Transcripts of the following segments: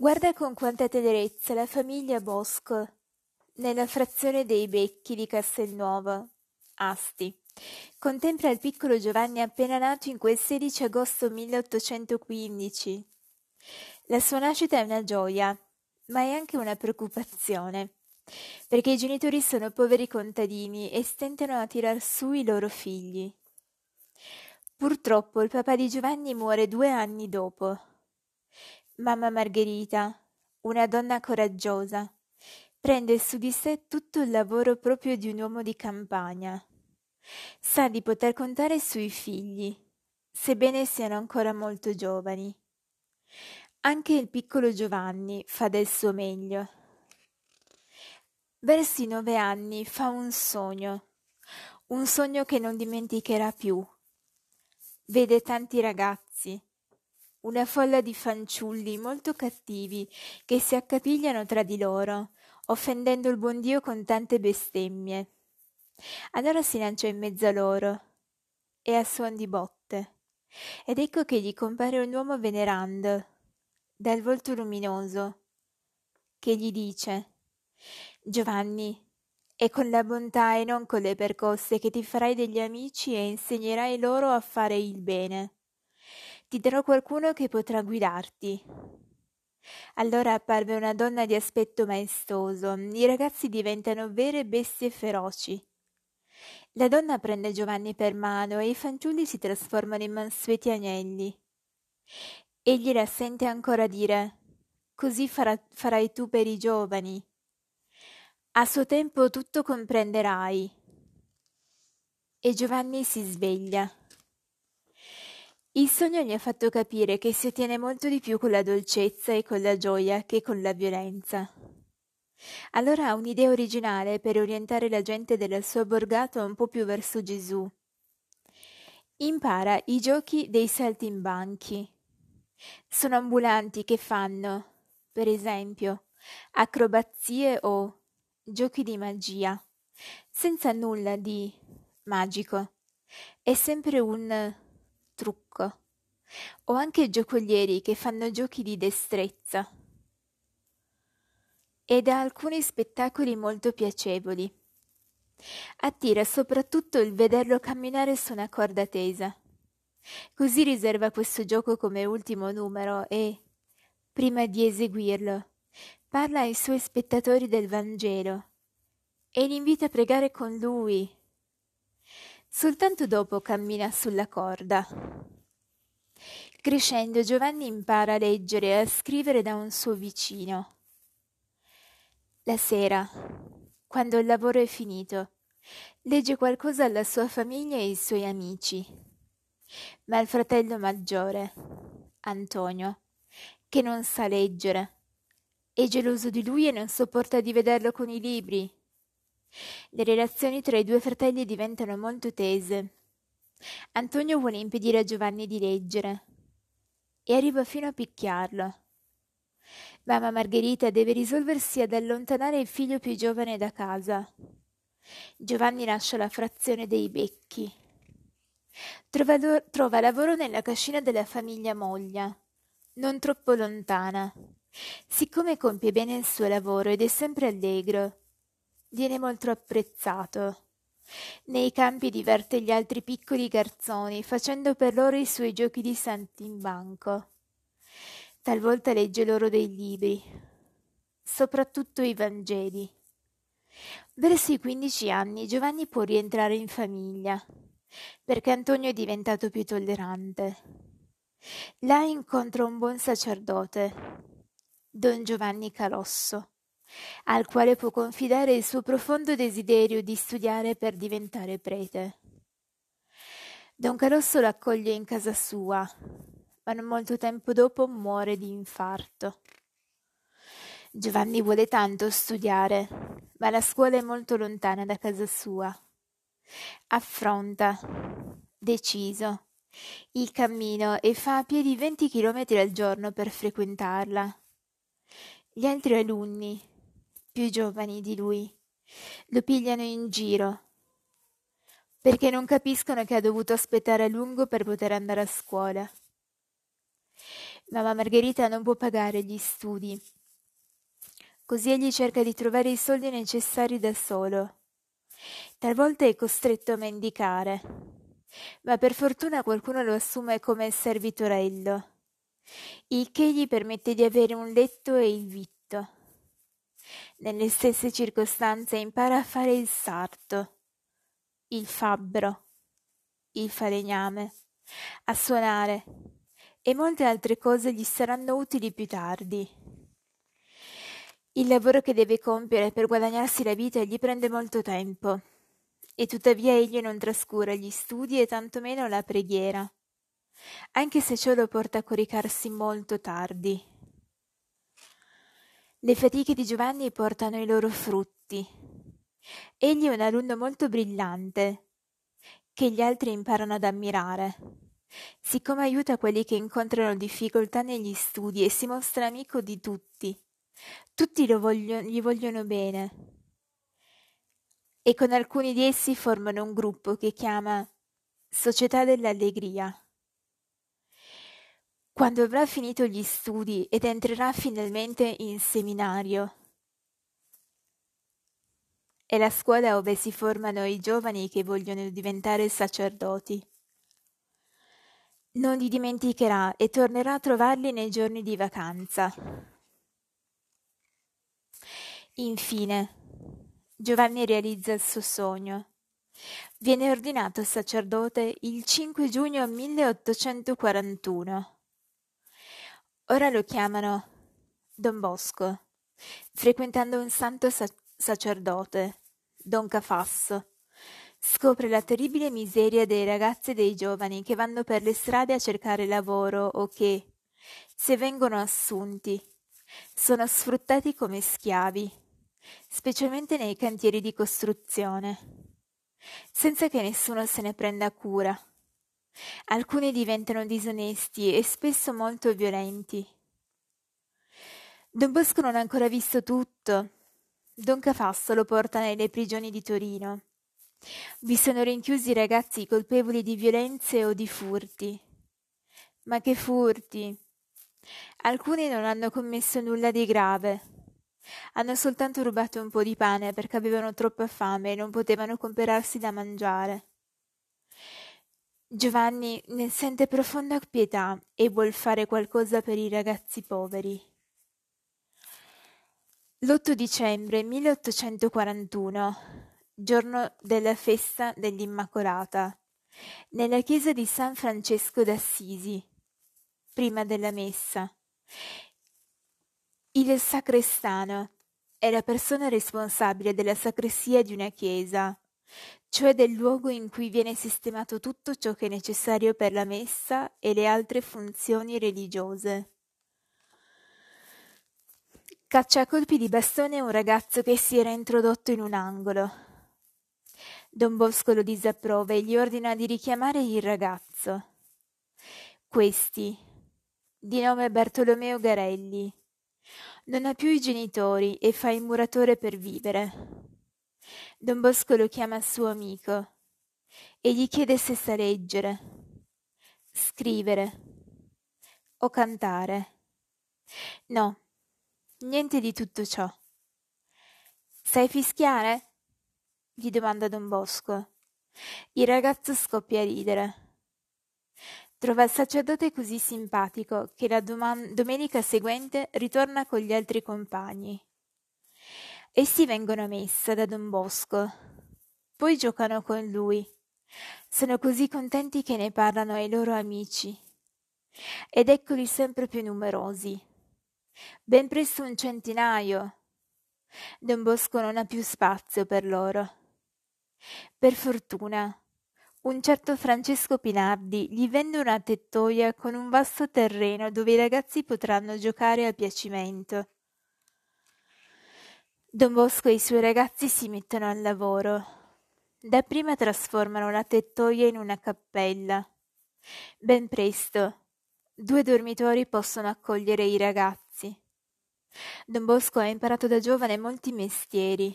Guarda con quanta tenerezza la famiglia Bosco, nella frazione dei Becchi di Castelnuovo, Asti, contempla il piccolo Giovanni appena nato in quel 16 agosto 1815. La sua nascita è una gioia, ma è anche una preoccupazione, perché i genitori sono poveri contadini e stentano a tirar su i loro figli. Purtroppo il papà di Giovanni muore due anni dopo Mamma Margherita, una donna coraggiosa, prende su di sé tutto il lavoro proprio di un uomo di campagna. Sa di poter contare sui figli, sebbene siano ancora molto giovani. Anche il piccolo Giovanni fa del suo meglio. Verso i nove anni fa un sogno, un sogno che non dimenticherà più. Vede tanti ragazzi, una folla di fanciulli molto cattivi che si accapigliano tra di loro, offendendo il buon Dio con tante bestemmie. Allora si lancia in mezzo a loro e a suon di botte. Ed ecco che gli compare un uomo venerando, dal volto luminoso, che gli dice Giovanni, è con la bontà e non con le percosse che ti farai degli amici e insegnerai loro a fare il bene ti darò qualcuno che potrà guidarti. Allora apparve una donna di aspetto maestoso, i ragazzi diventano vere bestie feroci. La donna prende Giovanni per mano e i fanciulli si trasformano in mansueti agnelli. Egli la sente ancora dire Così farà, farai tu per i giovani. A suo tempo tutto comprenderai. E Giovanni si sveglia. Il sogno gli ha fatto capire che si ottiene molto di più con la dolcezza e con la gioia che con la violenza. Allora ha un'idea originale per orientare la gente della sua borgata un po' più verso Gesù. Impara i giochi dei saltimbanchi. Sono ambulanti che fanno, per esempio, acrobazie o giochi di magia, senza nulla di magico. È sempre un trucco, o anche giocolieri che fanno giochi di destrezza. Ed ha alcuni spettacoli molto piacevoli. Attira soprattutto il vederlo camminare su una corda tesa. Così riserva questo gioco come ultimo numero e, prima di eseguirlo, parla ai suoi spettatori del Vangelo e li invita a pregare con lui Soltanto dopo cammina sulla corda. Crescendo Giovanni impara a leggere e a scrivere da un suo vicino. La sera, quando il lavoro è finito, legge qualcosa alla sua famiglia e ai suoi amici. Ma il fratello maggiore, Antonio, che non sa leggere, è geloso di lui e non sopporta di vederlo con i libri le relazioni tra i due fratelli diventano molto tese. Antonio vuole impedire a Giovanni di leggere e arriva fino a picchiarlo. Mamma Margherita deve risolversi ad allontanare il figlio più giovane da casa. Giovanni lascia la frazione dei becchi. Trova, lo- trova lavoro nella cascina della famiglia Moglia, non troppo lontana. Siccome compie bene il suo lavoro ed è sempre allegro, viene molto apprezzato. Nei campi diverte gli altri piccoli garzoni, facendo per loro i suoi giochi di banco. Talvolta legge loro dei libri, soprattutto i Vangeli. Verso i quindici anni Giovanni può rientrare in famiglia, perché Antonio è diventato più tollerante. Là incontra un buon sacerdote, don Giovanni Calosso al quale può confidare il suo profondo desiderio di studiare per diventare prete. Don Carosso l'accoglie in casa sua, ma non molto tempo dopo muore di infarto. Giovanni vuole tanto studiare, ma la scuola è molto lontana da casa sua. Affronta, deciso, il cammino e fa a piedi venti chilometri al giorno per frequentarla. Gli altri alunni, più giovani di lui lo pigliano in giro perché non capiscono che ha dovuto aspettare a lungo per poter andare a scuola. Mamma Margherita non può pagare gli studi. Così egli cerca di trovare i soldi necessari da solo. Talvolta è costretto a mendicare, ma per fortuna qualcuno lo assume come servitorello, il che gli permette di avere un letto e il vitto. Nelle stesse circostanze impara a fare il sarto, il fabbro, il falegname, a suonare, e molte altre cose gli saranno utili più tardi. Il lavoro che deve compiere per guadagnarsi la vita gli prende molto tempo, e tuttavia egli non trascura gli studi e tantomeno la preghiera, anche se ciò lo porta a coricarsi molto tardi. Le fatiche di Giovanni portano i loro frutti. Egli è un alunno molto brillante, che gli altri imparano ad ammirare siccome aiuta quelli che incontrano difficoltà negli studi e si mostra amico di tutti. Tutti voglio, gli vogliono bene. E con alcuni di essi formano un gruppo che chiama Società dell'Allegria. Quando avrà finito gli studi ed entrerà finalmente in seminario, è la scuola dove si formano i giovani che vogliono diventare sacerdoti non li dimenticherà e tornerà a trovarli nei giorni di vacanza. Infine, Giovanni realizza il suo sogno. Viene ordinato sacerdote il 5 giugno 1841. Ora lo chiamano Don Bosco, frequentando un santo sa- sacerdote, Don Cafasso, Scopre la terribile miseria dei ragazzi e dei giovani che vanno per le strade a cercare lavoro o che, se vengono assunti, sono sfruttati come schiavi, specialmente nei cantieri di costruzione, senza che nessuno se ne prenda cura. Alcuni diventano disonesti e spesso molto violenti. Don Bosco non ha ancora visto tutto. Don Cafasso lo porta nelle prigioni di Torino vi sono rinchiusi ragazzi colpevoli di violenze o di furti. Ma che furti! Alcuni non hanno commesso nulla di grave. Hanno soltanto rubato un po' di pane perché avevano troppa fame e non potevano comperarsi da mangiare. Giovanni ne sente profonda pietà e vuol fare qualcosa per i ragazzi poveri. L'8 dicembre 1841 giorno della festa dell'Immacolata, nella chiesa di San Francesco d'Assisi, prima della messa. Il sacrestano è la persona responsabile della sacrestia di una chiesa, cioè del luogo in cui viene sistemato tutto ciò che è necessario per la messa e le altre funzioni religiose. Caccia a colpi di bastone un ragazzo che si era introdotto in un angolo Don Bosco lo disapprova e gli ordina di richiamare il ragazzo. Questi, di nome Bartolomeo Garelli, non ha più i genitori e fa il muratore per vivere. Don Bosco lo chiama suo amico e gli chiede se sa leggere, scrivere o cantare. No, niente di tutto ciò. Sai fischiare? gli domanda don Bosco. Il ragazzo scoppia a ridere. Trova il sacerdote così simpatico che la doman- domenica seguente ritorna con gli altri compagni. Essi vengono a messa da don Bosco, poi giocano con lui. Sono così contenti che ne parlano ai loro amici. Ed eccoli sempre più numerosi. Ben presto un centinaio. Don Bosco non ha più spazio per loro. Per fortuna, un certo Francesco Pinardi gli vende una tettoia con un vasto terreno dove i ragazzi potranno giocare a piacimento. Don Bosco e i suoi ragazzi si mettono al lavoro. Dapprima trasformano la tettoia in una cappella. Ben presto, due dormitori possono accogliere i ragazzi. Don Bosco ha imparato da giovane molti mestieri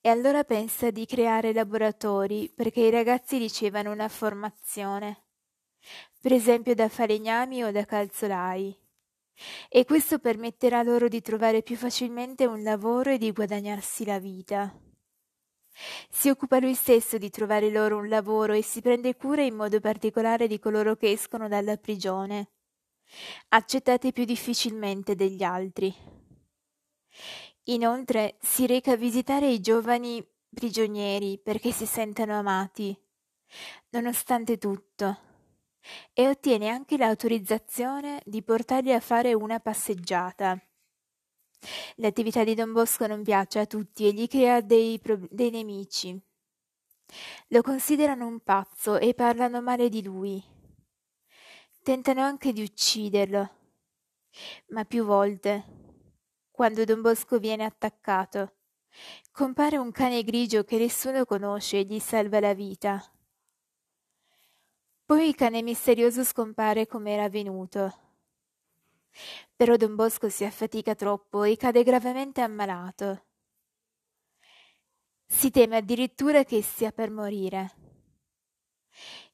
e allora pensa di creare laboratori perché i ragazzi ricevano una formazione. per esempio da falegnami o da calzolai, e questo permetterà loro di trovare più facilmente un lavoro e di guadagnarsi la vita. Si occupa lui stesso di trovare loro un lavoro e si prende cura in modo particolare di coloro che escono dalla prigione, accettati più difficilmente degli altri. Inoltre si reca a visitare i giovani prigionieri perché si sentano amati, nonostante tutto, e ottiene anche l'autorizzazione di portarli a fare una passeggiata. L'attività di Don Bosco non piace a tutti e gli crea dei, dei nemici. Lo considerano un pazzo e parlano male di lui. Tentano anche di ucciderlo, ma più volte, quando Don Bosco viene attaccato, compare un cane grigio che nessuno conosce e gli salva la vita. Poi il cane misterioso scompare come era venuto però Don Bosco si affatica troppo e cade gravemente ammalato. Si teme addirittura che stia per morire.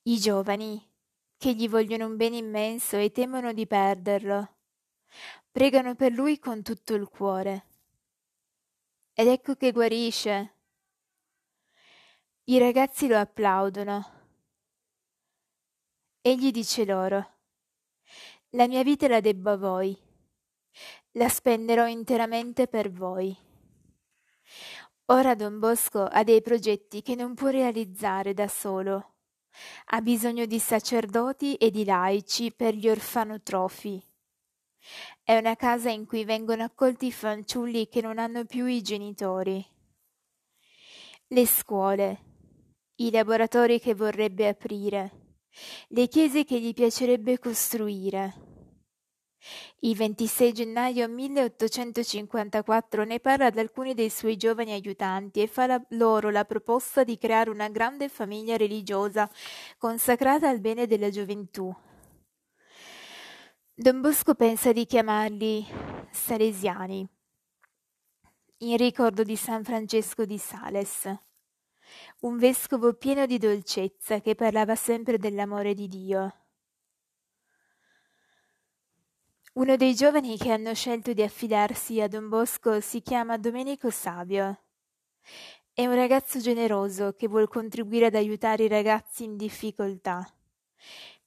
I giovani, che gli vogliono un bene immenso e temono di perderlo, pregano per lui con tutto il cuore. Ed ecco che guarisce. I ragazzi lo applaudono. Egli dice loro la mia vita la debbo a voi. La spenderò interamente per voi. Ora Don Bosco ha dei progetti che non può realizzare da solo. Ha bisogno di sacerdoti e di laici per gli orfanotrofi. È una casa in cui vengono accolti i fanciulli che non hanno più i genitori. Le scuole, i laboratori che vorrebbe aprire, le chiese che gli piacerebbe costruire. Il 26 gennaio 1854 ne parla ad alcuni dei suoi giovani aiutanti e fa la, loro la proposta di creare una grande famiglia religiosa consacrata al bene della gioventù. Don Bosco pensa di chiamarli Salesiani, in ricordo di San Francesco di Sales un vescovo pieno di dolcezza che parlava sempre dell'amore di Dio. Uno dei giovani che hanno scelto di affidarsi a Don Bosco si chiama Domenico Savio. È un ragazzo generoso che vuol contribuire ad aiutare i ragazzi in difficoltà.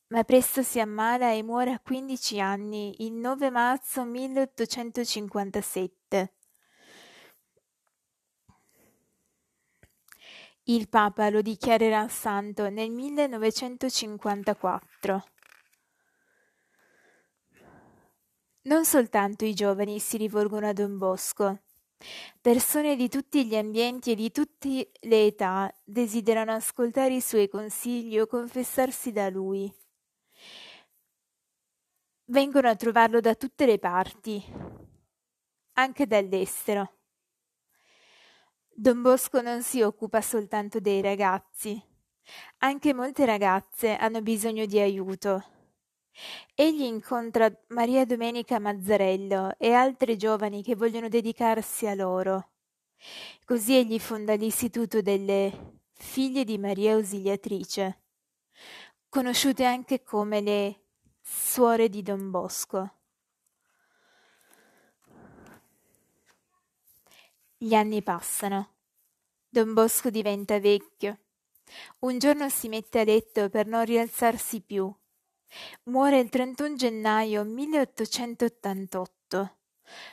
Ma presto si ammala e muore a 15 anni il 9 marzo 1857. Il Papa lo dichiarerà santo nel 1954. Non soltanto i giovani si rivolgono a Don Bosco. Persone di tutti gli ambienti e di tutte le età desiderano ascoltare i suoi consigli o confessarsi da lui. Vengono a trovarlo da tutte le parti, anche dall'estero. Don Bosco non si occupa soltanto dei ragazzi. Anche molte ragazze hanno bisogno di aiuto. Egli incontra Maria Domenica Mazzarello e altre giovani che vogliono dedicarsi a loro. Così egli fonda l'Istituto delle Figlie di Maria Ausiliatrice, conosciute anche come le Suore di Don Bosco. Gli anni passano. Don Bosco diventa vecchio. Un giorno si mette a letto per non rialzarsi più. Muore il 31 gennaio 1888,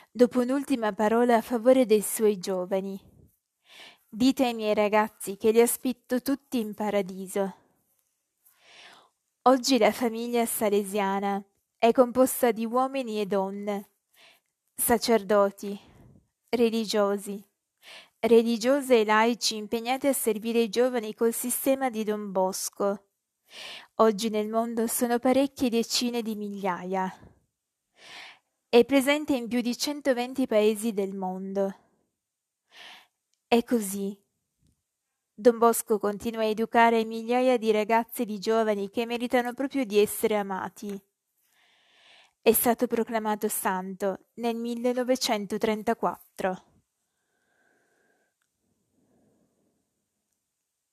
dopo un'ultima parola a favore dei suoi giovani. Dite ai miei ragazzi che li aspetto tutti in paradiso. Oggi la famiglia salesiana è composta di uomini e donne, sacerdoti, religiosi, religiose e laici impegnati a servire i giovani col sistema di Don Bosco. Oggi nel mondo sono parecchie decine di migliaia. È presente in più di 120 paesi del mondo. È così. Don Bosco continua a educare migliaia di ragazzi e di giovani che meritano proprio di essere amati. È stato proclamato santo nel 1934 quattro.